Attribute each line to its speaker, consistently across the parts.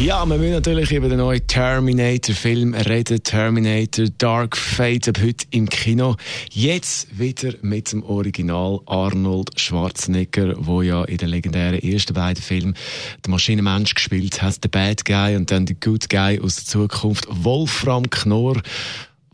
Speaker 1: Ja, wir müssen natürlich über den neuen Terminator-Film reden. Terminator Dark Fate ab heute im Kino. Jetzt wieder mit dem Original Arnold Schwarzenegger, wo ja in den legendären ersten beiden Filmen der Maschinenmensch gespielt hat, der Bad Guy und dann der Good Guy aus der Zukunft, Wolfram Knorr.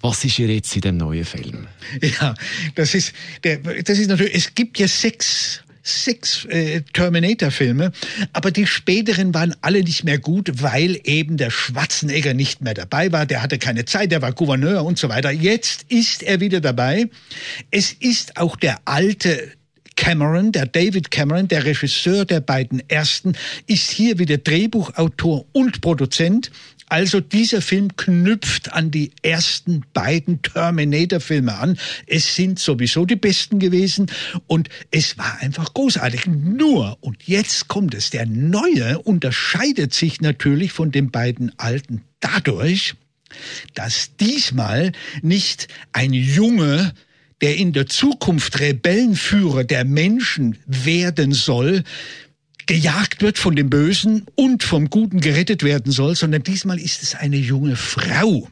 Speaker 1: Was ist ihr jetzt in dem neuen Film?
Speaker 2: Ja, das ist, der, das ist natürlich, es gibt ja sechs sechs äh, Terminator-Filme, aber die späteren waren alle nicht mehr gut, weil eben der Schwarzenegger nicht mehr dabei war. Der hatte keine Zeit, der war Gouverneur und so weiter. Jetzt ist er wieder dabei. Es ist auch der alte Cameron, der David Cameron, der Regisseur der beiden ersten, ist hier wieder Drehbuchautor und Produzent. Also dieser Film knüpft an die ersten beiden Terminator-Filme an. Es sind sowieso die besten gewesen und es war einfach großartig. Nur, und jetzt kommt es, der neue unterscheidet sich natürlich von den beiden alten dadurch, dass diesmal nicht ein Junge der in der Zukunft Rebellenführer der Menschen werden soll, gejagt wird von dem Bösen und vom Guten gerettet werden soll, sondern diesmal ist es eine junge Frau.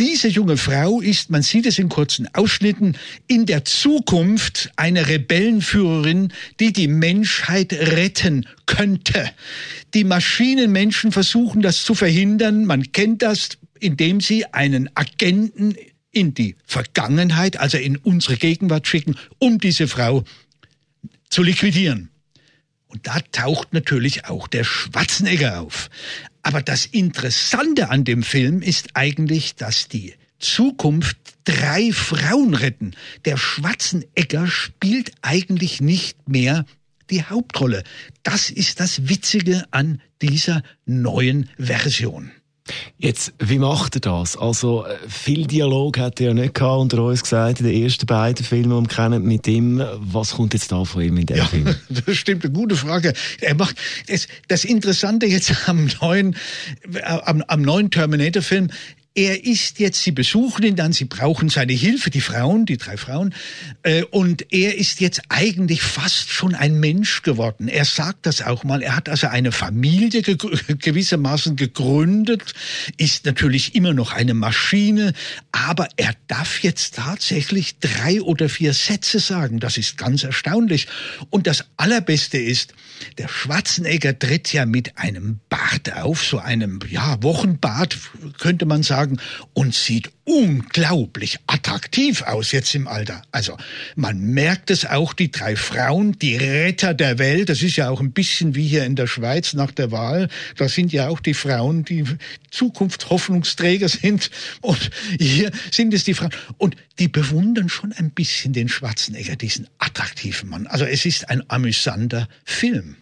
Speaker 2: Diese junge Frau ist, man sieht es in kurzen Ausschnitten, in der Zukunft eine Rebellenführerin, die die Menschheit retten könnte. Die Maschinenmenschen versuchen das zu verhindern. Man kennt das, indem sie einen Agenten in die Vergangenheit, also in unsere Gegenwart schicken, um diese Frau zu liquidieren. Und da taucht natürlich auch der Schwarzenegger auf. Aber das Interessante an dem Film ist eigentlich, dass die Zukunft drei Frauen retten. Der Schwarzenegger spielt eigentlich nicht mehr die Hauptrolle. Das ist das Witzige an dieser neuen Version.
Speaker 1: Jetzt, wie macht er das? Also, äh, viel Dialog hat er ja nicht gehabt, unter uns gesagt, in den ersten beiden Filmen, die wir kennen, mit ihm. Was kommt jetzt da von ihm in dem ja, Film?
Speaker 2: Das stimmt, eine gute Frage. Er macht, das, das Interessante jetzt am neuen, äh, am, am neuen Terminator-Film, er ist jetzt, sie besuchen ihn dann, sie brauchen seine Hilfe, die Frauen, die drei Frauen, äh, und er ist jetzt eigentlich fast schon ein Mensch geworden. Er sagt das auch mal, er hat also eine Familie ge gewissermaßen gegründet, ist natürlich immer noch eine Maschine, aber er darf jetzt tatsächlich drei oder vier Sätze sagen. Das ist ganz erstaunlich. Und das Allerbeste ist, der Schwarzenegger tritt ja mit einem Bart auf, so einem, ja, Wochenbart, könnte man sagen, sagen und sieht unglaublich attraktiv aus jetzt im Alter. Also man merkt es auch, die drei Frauen, die Retter der Welt, das ist ja auch ein bisschen wie hier in der Schweiz nach der Wahl, da sind ja auch die Frauen, die Zukunftshoffnungsträger sind und hier sind es die Frauen und die bewundern schon ein bisschen den Schwarzenegger, diesen attraktiven Mann. Also es ist ein amüsanter Film.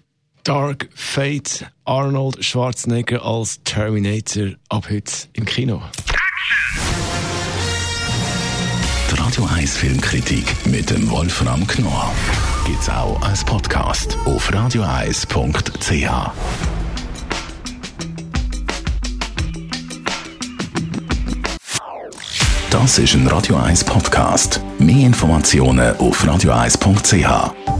Speaker 1: Dark Fate, Arnold Schwarzenegger als Terminator ab heute im Kino.
Speaker 3: Die Radio 1 Filmkritik mit dem Wolfram Knorr gibt's auch als Podcast auf radioeis.ch. Das ist ein Radio 1 Podcast. Mehr Informationen auf radioeis.ch.